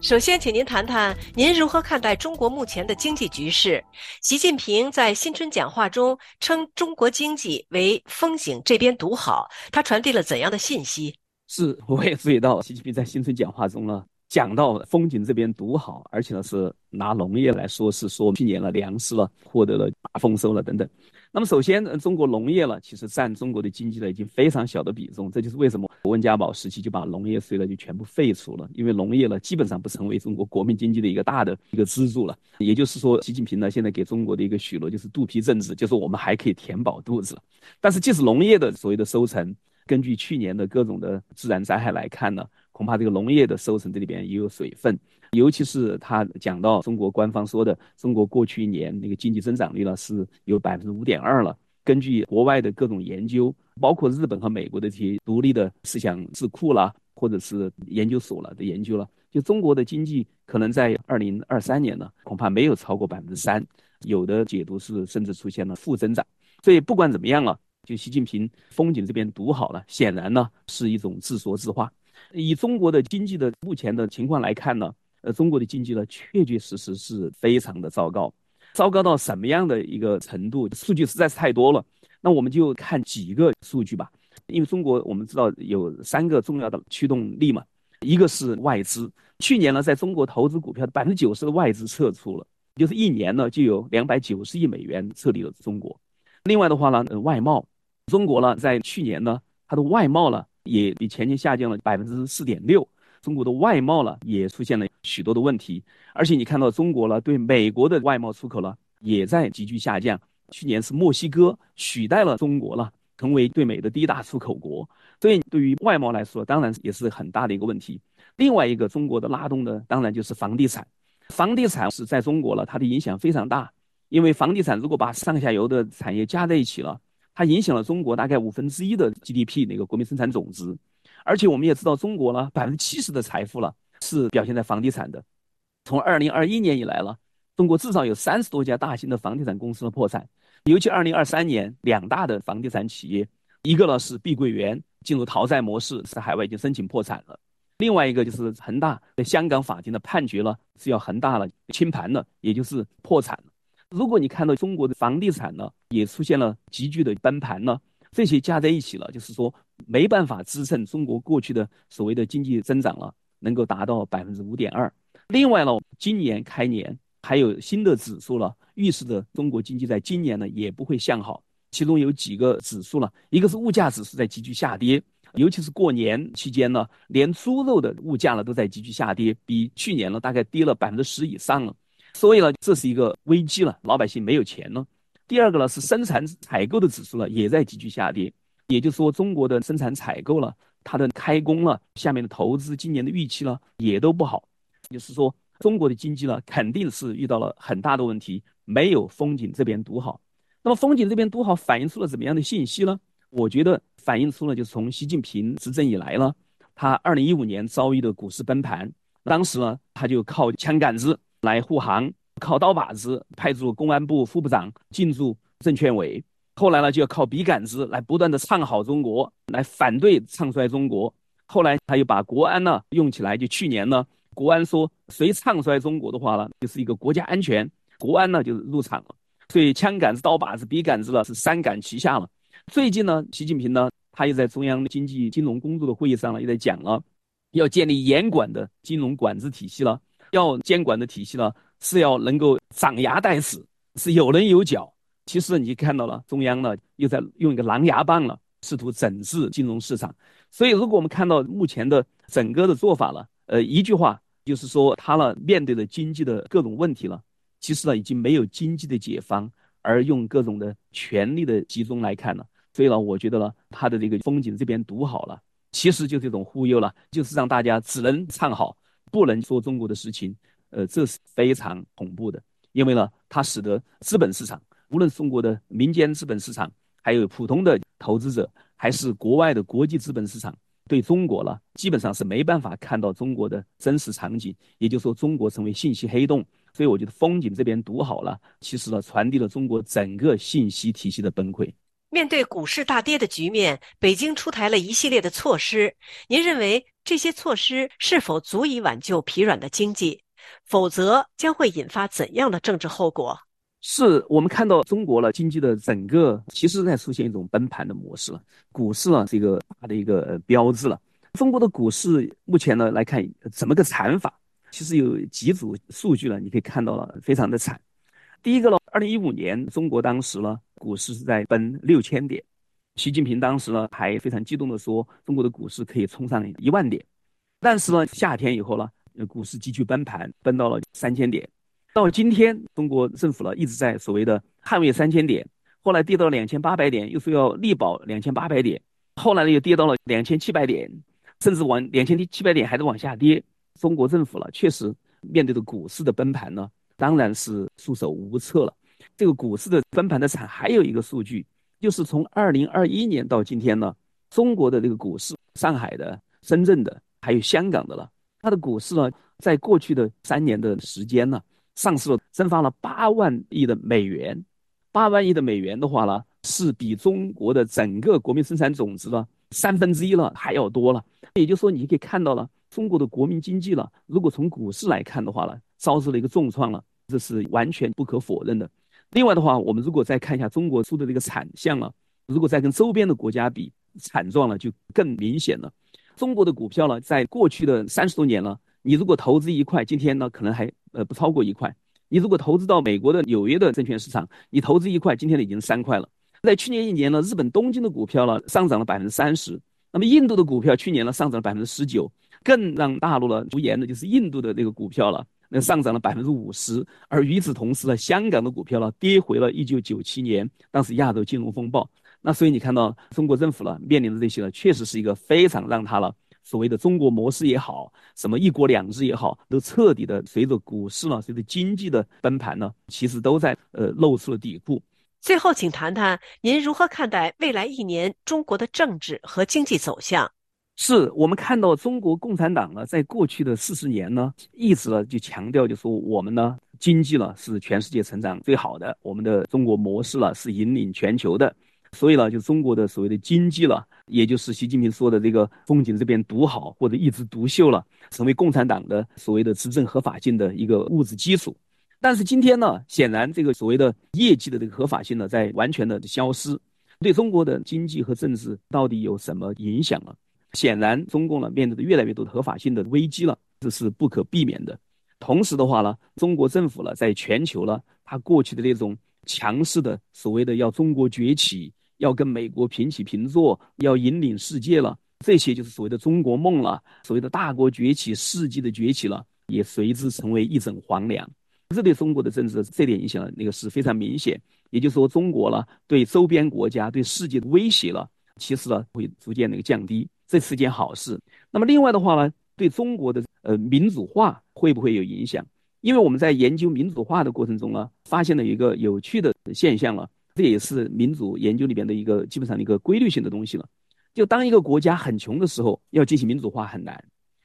首先，请您谈谈您如何看待中国目前的经济局势？习近平在新春讲话中称中国经济为风景这边独好，他传递了怎样的信息？是，我也注意到习近平在新春讲话中呢，讲到风景这边独好，而且呢是拿农业来说，是说去年了粮食了获得了大丰收了等等。那么首先，中国农业了，其实占中国的经济呢已经非常小的比重，这就是为什么温家宝时期就把农业税呢就全部废除了，因为农业呢基本上不成为中国国民经济的一个大的一个支柱了。也就是说，习近平呢现在给中国的一个许诺就是肚皮政治，就是我们还可以填饱肚子。但是即使农业的所谓的收成根据去年的各种的自然灾害来看呢，恐怕这个农业的收成这里边也有水分。尤其是他讲到中国官方说的，中国过去一年那个经济增长率呢是有百分之五点二了。根据国外的各种研究，包括日本和美国的这些独立的思想智库啦，或者是研究所了的研究了，就中国的经济可能在二零二三年呢，恐怕没有超过百分之三，有的解读是甚至出现了负增长。所以不管怎么样了，就习近平风景这边读好了，显然呢是一种自说自话。以中国的经济的目前的情况来看呢。呃，中国的经济呢，确确实实是非常的糟糕，糟糕到什么样的一个程度？数据实在是太多了。那我们就看几个数据吧。因为中国我们知道有三个重要的驱动力嘛，一个是外资。去年呢，在中国投资股票的百分之九十的外资撤出了，就是一年呢就有两百九十亿美元撤离了中国。另外的话呢，呃，外贸，中国呢在去年呢，它的外贸呢也比前年下降了百分之四点六。中国的外贸呢也出现了许多的问题，而且你看到中国呢对美国的外贸出口呢也在急剧下降。去年是墨西哥取代了中国了，成为对美的第一大出口国。所以对于外贸来说，当然也是很大的一个问题。另外一个中国的拉动的当然就是房地产，房地产是在中国了，它的影响非常大。因为房地产如果把上下游的产业加在一起了，它影响了中国大概五分之一的 GDP 那个国民生产总值。而且我们也知道，中国呢，百分之七十的财富了是表现在房地产的。从二零二一年以来了，中国至少有三十多家大型的房地产公司的破产。尤其二零二三年，两大的房地产企业，一个呢是碧桂园进入逃债模式，在海外已经申请破产了；另外一个就是恒大，在香港法庭的判决呢是要恒大了清盘了，也就是破产了。如果你看到中国的房地产呢，也出现了急剧的崩盘呢，这些加在一起了，就是说。没办法支撑中国过去的所谓的经济增长了，能够达到百分之五点二。另外呢，今年开年还有新的指数了，预示着中国经济在今年呢也不会向好。其中有几个指数了，一个是物价指数在急剧下跌，尤其是过年期间呢，连猪肉的物价呢都在急剧下跌，比去年呢大概跌了百分之十以上了。所以呢，这是一个危机了，老百姓没有钱了。第二个呢是生产采购的指数呢也在急剧下跌。也就是说，中国的生产采购了，它的开工了，下面的投资，今年的预期呢，也都不好。就是说，中国的经济呢，肯定是遇到了很大的问题，没有风景这边独好。那么，风景这边独好，反映出了怎么样的信息呢？我觉得反映出了，就是从习近平执政以来呢，他二零一五年遭遇的股市崩盘，当时呢，他就靠枪杆子来护航，靠刀把子派驻公安部副部长进驻证券委。后来呢，就要靠笔杆子来不断的唱好中国，来反对唱衰中国。后来他又把国安呢用起来，就去年呢，国安说谁唱衰中国的话呢，就是一个国家安全，国安呢就入场了。所以枪杆子、刀把子、笔杆子呢是三杆齐下了。最近呢，习近平呢，他又在中央经济金融工作的会议上呢，又在讲了，要建立严管的金融管制体系了，要监管的体系呢是要能够长牙带齿，是有棱有角。其实你看到了，中央呢又在用一个狼牙棒了，试图整治金融市场。所以，如果我们看到目前的整个的做法了，呃，一句话就是说，他呢面对的经济的各种问题了，其实呢已经没有经济的解方，而用各种的权力的集中来看了。所以呢，我觉得呢，他的这个风景这边独好了，其实就是一种忽悠了，就是让大家只能唱好，不能说中国的事情。呃，这是非常恐怖的，因为呢，它使得资本市场。无论中国的民间资本市场，还有普通的投资者，还是国外的国际资本市场，对中国呢，基本上是没办法看到中国的真实场景。也就是说，中国成为信息黑洞。所以，我觉得风景这边读好了，其实呢，传递了中国整个信息体系的崩溃。面对股市大跌的局面，北京出台了一系列的措施。您认为这些措施是否足以挽救疲软的经济？否则，将会引发怎样的政治后果？是我们看到中国了经济的整个，其实在出现一种崩盘的模式了。股市呢是一个大的一个标志了。中国的股市目前呢来看怎么个惨法？其实有几组数据呢，你可以看到了，非常的惨。第一个呢，二零一五年中国当时呢股市是在奔六千点，习近平当时呢还非常激动的说，中国的股市可以冲上一万点。但是呢夏天以后呢，股市急剧崩盘，崩到了三千点。到今天，中国政府呢一直在所谓的捍卫三千点，后来跌到了两千八百点，又说要力保两千八百点，后来呢又跌到了两千七百点，甚至往两千七百点还在往下跌。中国政府呢，确实面对着股市的崩盘呢，当然是束手无策了。这个股市的分盘的惨，还有一个数据，就是从二零二一年到今天呢，中国的这个股市，上海的、深圳的，还有香港的了，它的股市呢，在过去的三年的时间呢，上市了蒸发了八万亿的美元，八万亿的美元的话呢，是比中国的整个国民生产总值呢三分之一了还要多了。也就是说，你可以看到了。中国的国民经济了，如果从股市来看的话呢，遭受了一个重创了，这是完全不可否认的。另外的话，我们如果再看一下中国出的这个产项了，如果再跟周边的国家比，惨状了就更明显了。中国的股票呢，在过去的三十多年了，你如果投资一块，今天呢可能还呃不超过一块；你如果投资到美国的纽约的证券市场，你投资一块，今天呢已经三块了。在去年一年呢，日本东京的股票呢上涨了百分之三十，那么印度的股票去年呢上涨了百分之十九。更让大陆了无言的就是印度的那个股票了，那上涨了百分之五十，而与此同时呢，香港的股票呢跌回了一九九七年当时亚洲金融风暴。那所以你看到中国政府呢面临的这些呢，确实是一个非常让他了所谓的中国模式也好，什么一国两制也好，都彻底的随着股市呢，随着经济的崩盘呢，其实都在呃露出了底部。最后，请谈谈您如何看待未来一年中国的政治和经济走向？是我们看到中国共产党呢，在过去的四十年呢，一直呢就强调，就说我们呢经济呢是全世界成长最好的，我们的中国模式呢是引领全球的，所以呢，就中国的所谓的经济了，也就是习近平说的这个风景这边独好或者一枝独秀了，成为共产党的所谓的执政合法性的一个物质基础。但是今天呢，显然这个所谓的业绩的这个合法性呢，在完全的消失，对中国的经济和政治到底有什么影响了？显然，中共呢面对的越来越多的合法性的危机了，这是不可避免的。同时的话呢，中国政府呢在全球呢，它过去的那种强势的所谓的要中国崛起，要跟美国平起平坐，要引领世界了，这些就是所谓的中国梦了，所谓的大国崛起、世纪的崛起了，也随之成为一枕黄粱。这对中国的政治这点影响，那个是非常明显。也就是说，中国呢对周边国家、对世界的威胁了，其实呢会逐渐那个降低。这是件好事。那么另外的话呢，对中国的呃民主化会不会有影响？因为我们在研究民主化的过程中呢，发现了一个有趣的现象了。这也是民主研究里边的一个基本上的一个规律性的东西了。就当一个国家很穷的时候，要进行民主化很难；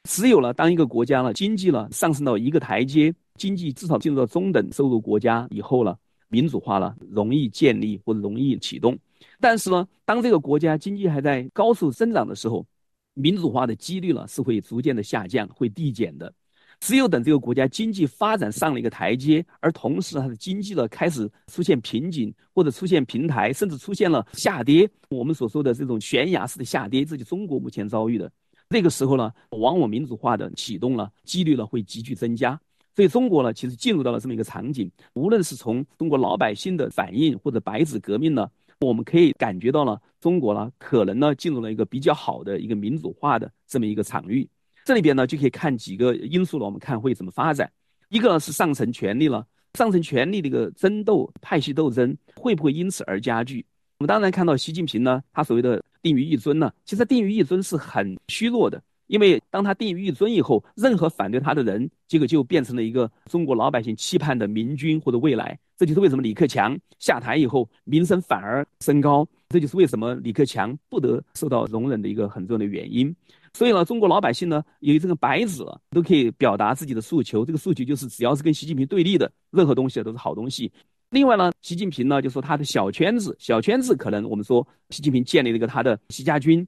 只有了当一个国家呢经济呢上升到一个台阶，经济至少进入到中等收入国家以后了，民主化了容易建立或者容易启动。但是呢，当这个国家经济还在高速增长的时候，民主化的几率呢是会逐渐的下降，会递减的。只有等这个国家经济发展上了一个台阶，而同时它的经济呢开始出现瓶颈或者出现平台，甚至出现了下跌，我们所说的这种悬崖式的下跌，这就中国目前遭遇的。那个时候呢，往往民主化的启动了几率呢会急剧增加。所以中国呢，其实进入到了这么一个场景，无论是从中国老百姓的反应，或者白纸革命呢。我们可以感觉到了，中国呢可能呢进入了一个比较好的一个民主化的这么一个场域。这里边呢就可以看几个因素了，我们看会怎么发展。一个呢是上层权力了，上层权力的一个争斗、派系斗争会不会因此而加剧？我们当然看到习近平呢，他所谓的定于一尊呢，其实定于一尊是很虚弱的。因为当他定于一尊以后，任何反对他的人，结果就变成了一个中国老百姓期盼的明君或者未来。这就是为什么李克强下台以后名声反而升高，这就是为什么李克强不得受到容忍的一个很重要的原因。所以呢，中国老百姓呢，有这个白纸都可以表达自己的诉求。这个诉求就是，只要是跟习近平对立的任何东西都是好东西。另外呢，习近平呢就说他的小圈子，小圈子可能我们说习近平建立了一个他的习家军。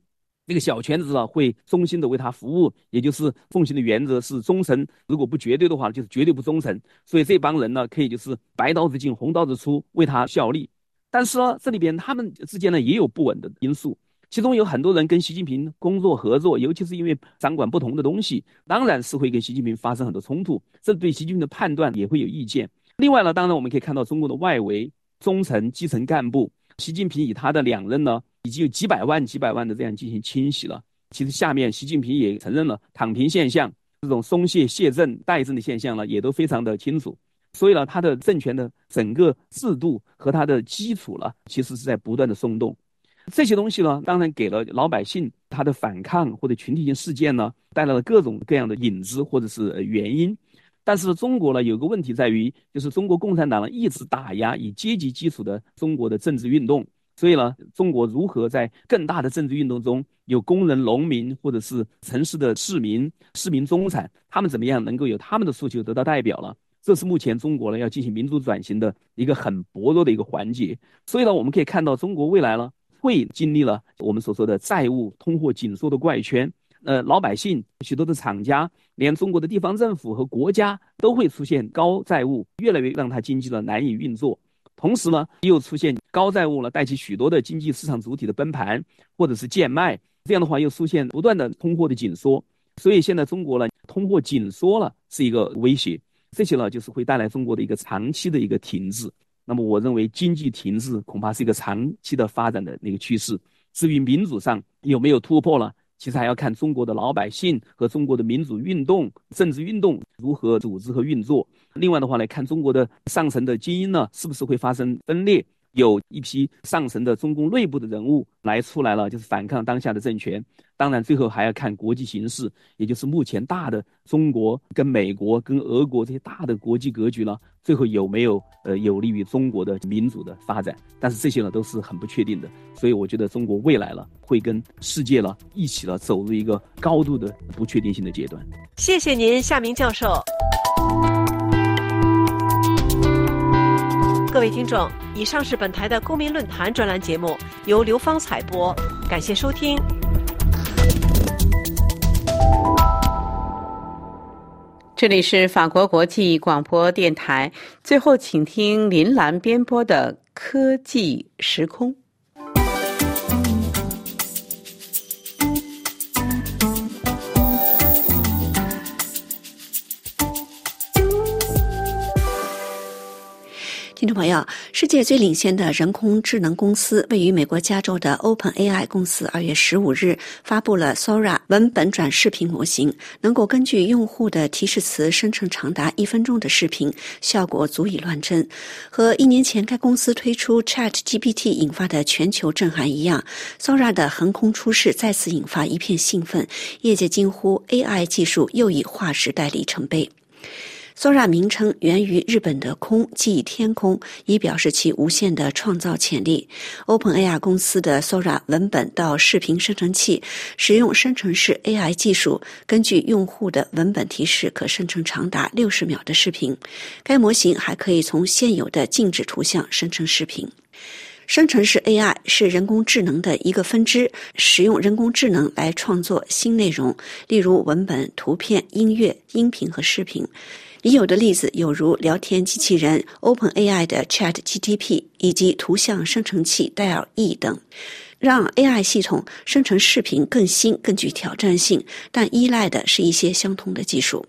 那个小圈子啊，会忠心的为他服务，也就是奉行的原则是忠诚。如果不绝对的话，就是绝对不忠诚。所以这帮人呢，可以就是白刀子进红刀子出，为他效力。但是呢，这里边他们之间呢也有不稳的因素，其中有很多人跟习近平工作合作，尤其是因为掌管不同的东西，当然是会跟习近平发生很多冲突，这对习近平的判断也会有意见。另外呢，当然我们可以看到中国的外围中层基层干部，习近平以他的两任呢。已经有几百万、几百万的这样进行清洗了。其实下面习近平也承认了躺平现象，这种松懈、卸任、代政的现象呢，也都非常的清楚。所以呢，他的政权的整个制度和他的基础呢，其实是在不断的松动。这些东西呢，当然给了老百姓他的反抗或者群体性事件呢，带来了各种各样的影子或者是原因。但是中国呢，有个问题在于，就是中国共产党呢一直打压以阶级基础的中国的政治运动。所以呢，中国如何在更大的政治运动中，有工人、农民或者是城市的市民、市民中产，他们怎么样能够有他们的诉求得到代表了？这是目前中国呢要进行民主转型的一个很薄弱的一个环节。所以呢，我们可以看到，中国未来呢会经历了我们所说的债务、通货紧缩的怪圈。呃，老百姓、许多的厂家，连中国的地方政府和国家都会出现高债务，越来越让它经济呢难以运作。同时呢，又出现高债务了，带起许多的经济市场主体的崩盘或者是贱卖。这样的话，又出现不断的通货的紧缩。所以现在中国呢，通货紧缩了是一个威胁。这些呢，就是会带来中国的一个长期的一个停滞。那么，我认为经济停滞恐怕是一个长期的发展的那个趋势。至于民主上有没有突破呢？其实还要看中国的老百姓和中国的民主运动、政治运动如何组织和运作。另外的话来看中国的上层的精英呢，是不是会发生分裂？有一批上层的中共内部的人物来出来了，就是反抗当下的政权。当然，最后还要看国际形势，也就是目前大的中国跟美国、跟俄国这些大的国际格局呢，最后有没有呃有利于中国的民主的发展？但是这些呢都是很不确定的。所以我觉得中国未来了会跟世界了一起了走入一个高度的不确定性的阶段。谢谢您，夏明教授。各位听众，以上是本台的公民论坛专栏节目，由刘芳采播，感谢收听。这里是法国国际广播电台，最后请听林兰编播的《科技时空》。听众朋友，世界最领先的人工智能公司位于美国加州的 OpenAI 公司，二月十五日发布了 Sora 文本转视频模型，能够根据用户的提示词生成长达一分钟的视频，效果足以乱真。和一年前该公司推出 ChatGPT 引发的全球震撼一样，Sora 的横空出世再次引发一片兴奋，业界惊呼 AI 技术又已划时代里程碑。Sora 名称源于日本的“空”即天空，以表示其无限的创造潜力。OpenAI 公司的 Sora 文本到视频生成器使用生成式 AI 技术，根据用户的文本提示，可生成长达六十秒的视频。该模型还可以从现有的静止图像生成视频。生成式 AI 是人工智能的一个分支，使用人工智能来创作新内容，例如文本、图片、音乐、音频和视频。已有的例子有如聊天机器人 OpenAI 的 Chat GTP 以及图像生成器 DALL-E 等，让 AI 系统生成视频更新、更具挑战性，但依赖的是一些相同的技术。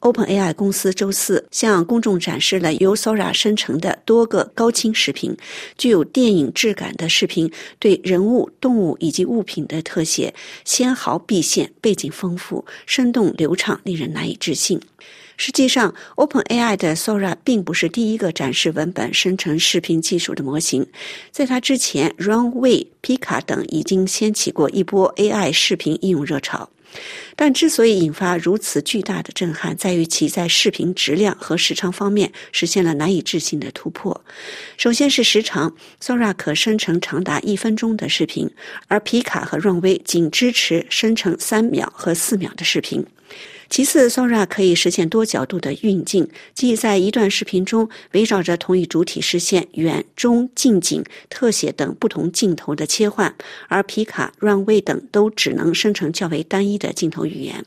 OpenAI 公司周四向公众展示了由 Sora 生成的多个高清视频，具有电影质感的视频，对人物、动物以及物品的特写纤毫毕现，背景丰富，生动流畅，令人难以置信。实际上，OpenAI 的 Sora 并不是第一个展示文本生成视频技术的模型。在它之前，Runway、Pika 等已经掀起过一波 AI 视频应用热潮。但之所以引发如此巨大的震撼，在于其在视频质量和时长方面实现了难以置信的突破。首先是时长，Sora 可生成长达一分钟的视频，而皮卡和 Runway 仅支持生成三秒和四秒的视频。其次，Sora 可以实现多角度的运镜，即在一段视频中围绕着同一主体实现远、中、近景、特写等不同镜头的切换，而皮卡、Runway 等都只能生成较为单一的镜头语言。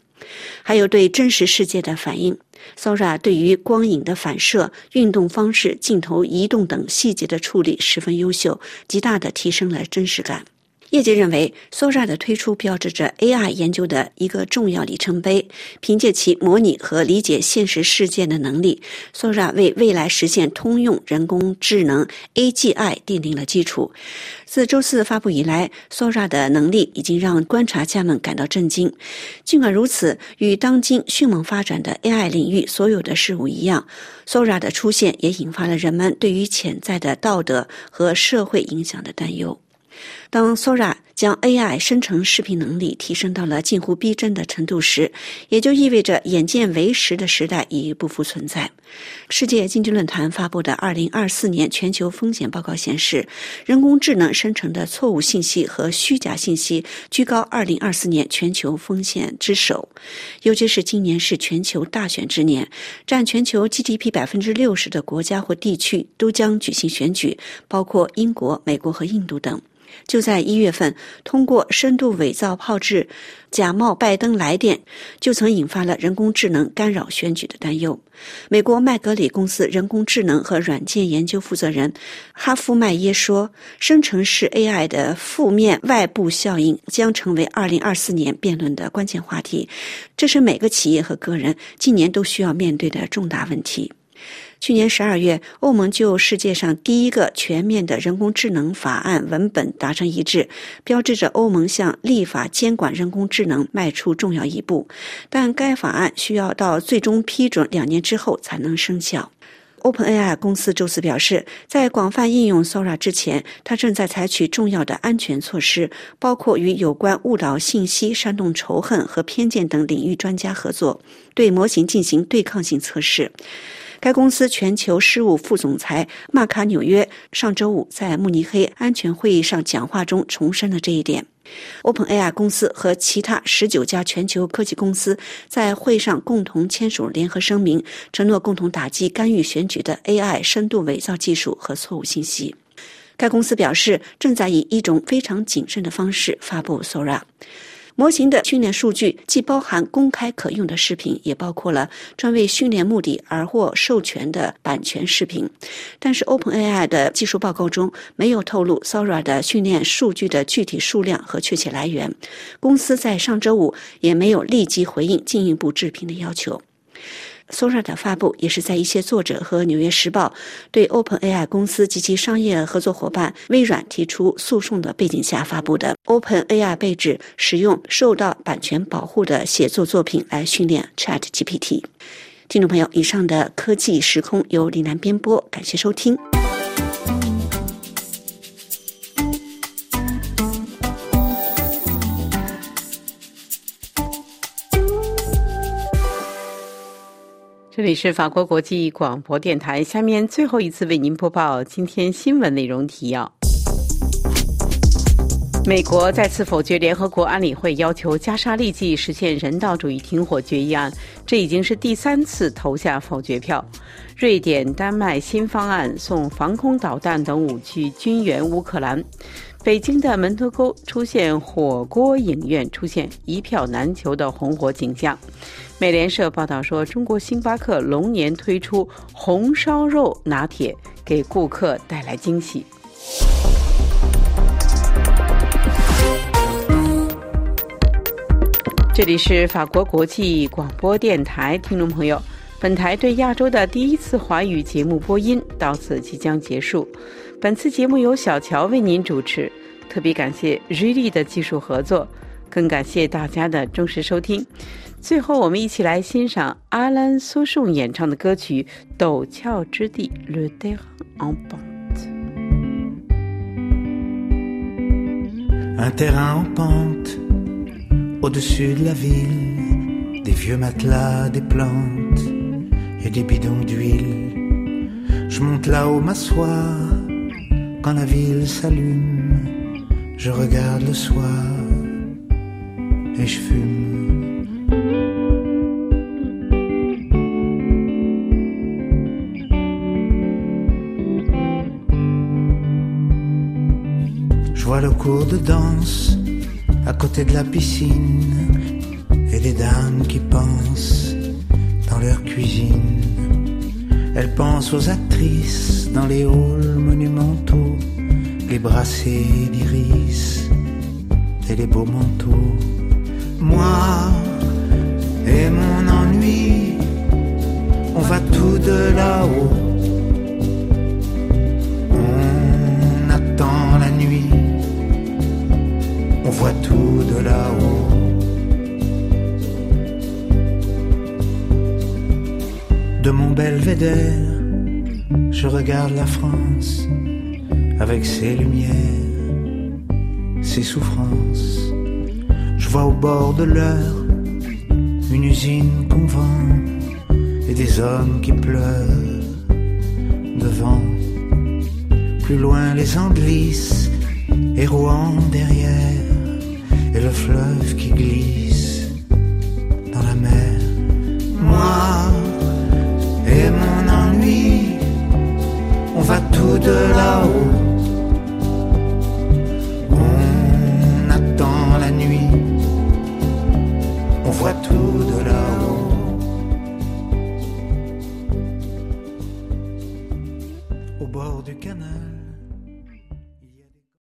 还有对真实世界的反应，Sora 对于光影的反射、运动方式、镜头移动等细节的处理十分优秀，极大的提升了真实感。业界认为，Sora 的推出标志着 AI 研究的一个重要里程碑。凭借其模拟和理解现实世界的能力，Sora 为未来实现通用人工智能 AGI 奠定了基础。自周四发布以来，Sora 的能力已经让观察家们感到震惊。尽管如此，与当今迅猛发展的 AI 领域所有的事物一样，Sora 的出现也引发了人们对于潜在的道德和社会影响的担忧。当 Sora 将 AI 生成视频能力提升到了近乎逼真的程度时，也就意味着眼见为实的时代已不复存在。世界经济论坛发布的2024年全球风险报告显示，人工智能生成的错误信息和虚假信息居高2024年全球风险之首。尤其是今年是全球大选之年，占全球 GDP 百分之六十的国家或地区都将举行选举，包括英国、美国和印度等。就在一月份，通过深度伪造炮制、假冒拜登来电，就曾引发了人工智能干扰选举的担忧。美国麦格里公司人工智能和软件研究负责人哈夫麦耶说：“生成式 AI 的负面外部效应将成为2024年辩论的关键话题，这是每个企业和个人今年都需要面对的重大问题。”去年十二月，欧盟就世界上第一个全面的人工智能法案文本达成一致，标志着欧盟向立法监管人工智能迈出重要一步。但该法案需要到最终批准两年之后才能生效。OpenAI 公司周四表示，在广泛应用 Sora 之前，它正在采取重要的安全措施，包括与有关误导信息、煽动仇恨和偏见等领域专家合作，对模型进行对抗性测试。该公司全球事务副总裁马卡纽约上周五在慕尼黑安全会议上讲话中重申了这一点。OpenAI 公司和其他十九家全球科技公司在会上共同签署联合声明，承诺共同打击干预选举的 AI 深度伪造技术和错误信息。该公司表示，正在以一种非常谨慎的方式发布 Sora。模型的训练数据既包含公开可用的视频，也包括了专为训练目的而获授权的版权视频。但是，OpenAI 的技术报告中没有透露 Sora 的训练数据的具体数量和确切来源。公司在上周五也没有立即回应进一步置评的要求。Sora 的发布也是在一些作者和《纽约时报》对 OpenAI 公司及其商业合作伙伴微软提出诉讼的背景下发布的。OpenAI 被指使用受到版权保护的写作作品来训练 ChatGPT。听众朋友，以上的科技时空由李楠编播，感谢收听。这里是法国国际广播电台。下面最后一次为您播报今天新闻内容提要：美国再次否决联合国安理会要求加沙立即实现人道主义停火决议案，这已经是第三次投下否决票。瑞典、丹麦新方案送防空导弹等武器军援乌克兰。北京的门头沟出现火锅影院出现一票难求的红火景象。美联社报道说，中国星巴克龙年推出红烧肉拿铁，给顾客带来惊喜。这里是法国国际广播电台，听众朋友，本台对亚洲的第一次华语节目播音到此即将结束。本次节目由小乔为您主持，特别感谢瑞丽的技术合作，更感谢大家的忠实收听。最后，我们一起来欣赏阿兰·苏颂演唱的歌曲《陡峭之地》（Le Terrain en pente）。Un terrain en pente, au-dessus de la ville, des vieux matelas, des plantes et des bidons d'huile. Je monte là-haut m'asseoir quand la ville s'allume. Je regarde le soir et je fume. vois le cours de danse à côté de la piscine et des dames qui pensent dans leur cuisine. Elles pensent aux actrices dans les halls monumentaux, les brassées d'iris et les beaux manteaux. Moi et mon ennui, on va tout de là-haut on voit tout de là-haut. De mon belvédère, je regarde la France avec ses lumières ses souffrances. Je vois au bord de l'heure une usine qu'on vend et des hommes qui pleurent devant. Plus loin les Anglices et Rouen derrière et le fleuve qui glisse tout de là-haut. On attend la nuit, on voit tout de